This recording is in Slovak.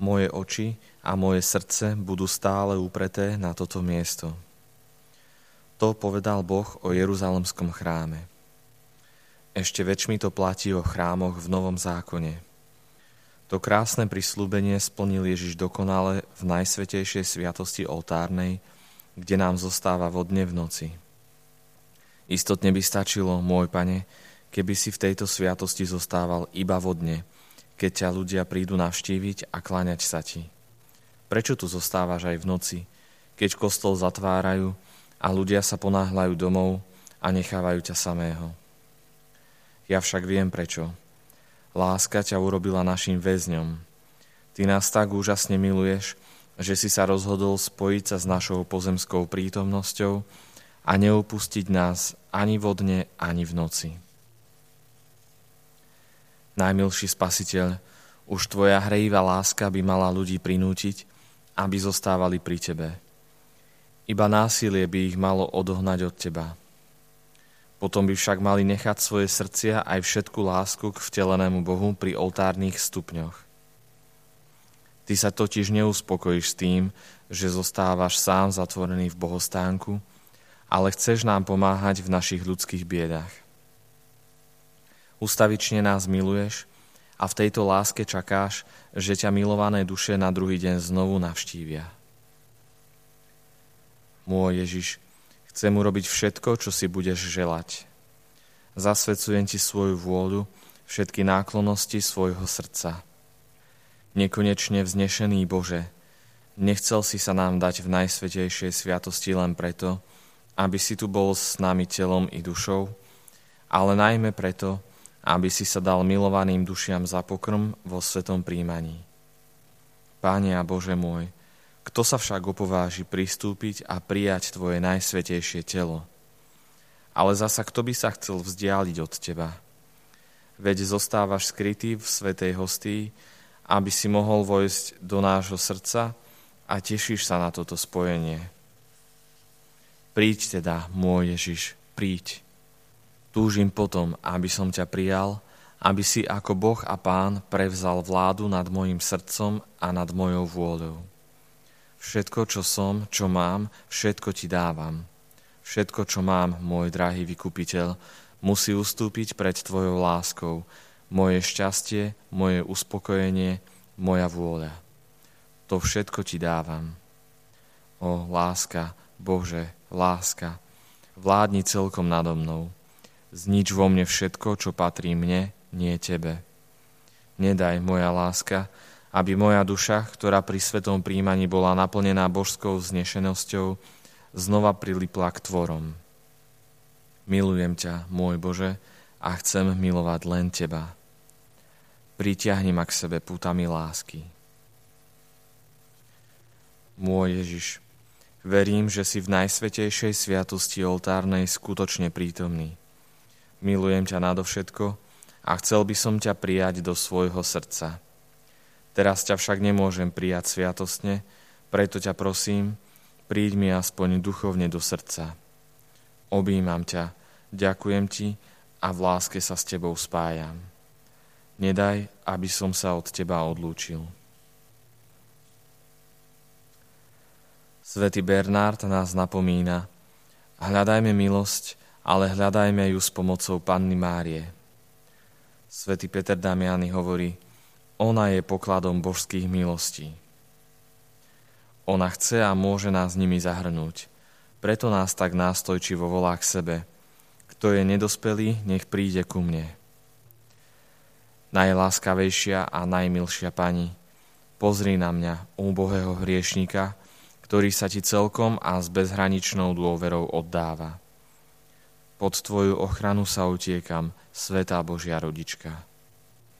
Moje oči a moje srdce budú stále upreté na toto miesto. To povedal Boh o Jeruzalemskom chráme. Ešte väčšmi to platí o chrámoch v Novom zákone. To krásne prislúbenie splnil Ježiš dokonale v najsvetejšej sviatosti oltárnej, kde nám zostáva vodne v noci. Istotne by stačilo, môj pane, keby si v tejto sviatosti zostával iba vodne, keď ťa ľudia prídu navštíviť a kláňať sa ti. Prečo tu zostávaš aj v noci, keď kostol zatvárajú a ľudia sa ponáhľajú domov a nechávajú ťa samého? Ja však viem prečo. Láska ťa urobila našim väzňom. Ty nás tak úžasne miluješ, že si sa rozhodol spojiť sa s našou pozemskou prítomnosťou a neupustiť nás ani vodne, ani v noci. Najmilší spasiteľ, už tvoja hrejivá láska by mala ľudí prinútiť, aby zostávali pri tebe. Iba násilie by ich malo odohnať od teba. Potom by však mali nechať svoje srdcia aj všetku lásku k vtelenému Bohu pri oltárnych stupňoch. Ty sa totiž neuspokojíš s tým, že zostávaš sám zatvorený v bohostánku, ale chceš nám pomáhať v našich ľudských biedách. Ustavične nás miluješ a v tejto láske čakáš, že ťa milované duše na druhý deň znovu navštívia. Môj Ježiš, Chcem urobiť všetko, čo si budeš želať. Zasvedcujem ti svoju vôľu, všetky náklonosti svojho srdca. Nekonečne vznešený Bože, nechcel si sa nám dať v najsvetejšej sviatosti len preto, aby si tu bol s nami telom i dušou, ale najmä preto, aby si sa dal milovaným dušiam za pokrm vo svetom príjmaní. Páne a Bože môj, kto sa však opováži pristúpiť a prijať tvoje najsvetejšie telo? Ale zasa kto by sa chcel vzdialiť od teba? Veď zostávaš skrytý v svetej hostii, aby si mohol vojsť do nášho srdca a tešíš sa na toto spojenie. Príď teda, môj Ježiš, príď. Túžim potom, aby som ťa prijal, aby si ako Boh a Pán prevzal vládu nad mojim srdcom a nad mojou vôľou. Všetko, čo som, čo mám, všetko ti dávam. Všetko, čo mám, môj drahý vykupiteľ, musí ustúpiť pred tvojou láskou. Moje šťastie, moje uspokojenie, moja vôľa. To všetko ti dávam. O láska, Bože, láska, vládni celkom nado mnou. Znič vo mne všetko, čo patrí mne, nie tebe. Nedaj, moja láska, aby moja duša, ktorá pri svetom príjmaní bola naplnená božskou znešenosťou, znova prilipla k tvorom. Milujem ťa, môj Bože, a chcem milovať len Teba. Pritiahni ma k sebe pútami lásky. Môj Ježiš, verím, že si v najsvetejšej sviatosti oltárnej skutočne prítomný. Milujem ťa nadovšetko a chcel by som ťa prijať do svojho srdca – Teraz ťa však nemôžem prijať sviatostne, preto ťa prosím, príď mi aspoň duchovne do srdca. Obímam ťa, ďakujem ti a v láske sa s tebou spájam. Nedaj, aby som sa od teba odlúčil. Svetý Bernard nás napomína, hľadajme milosť, ale hľadajme ju s pomocou Panny Márie. Svetý Peter Damiani hovorí, ona je pokladom božských milostí. Ona chce a môže nás nimi zahrnúť. Preto nás tak nástojčivo volá k sebe. Kto je nedospelý, nech príde ku mne. Najláskavejšia a najmilšia pani, pozri na mňa, úbohého hriešnika, ktorý sa ti celkom a s bezhraničnou dôverou oddáva. Pod tvoju ochranu sa utiekam, Svetá Božia rodička.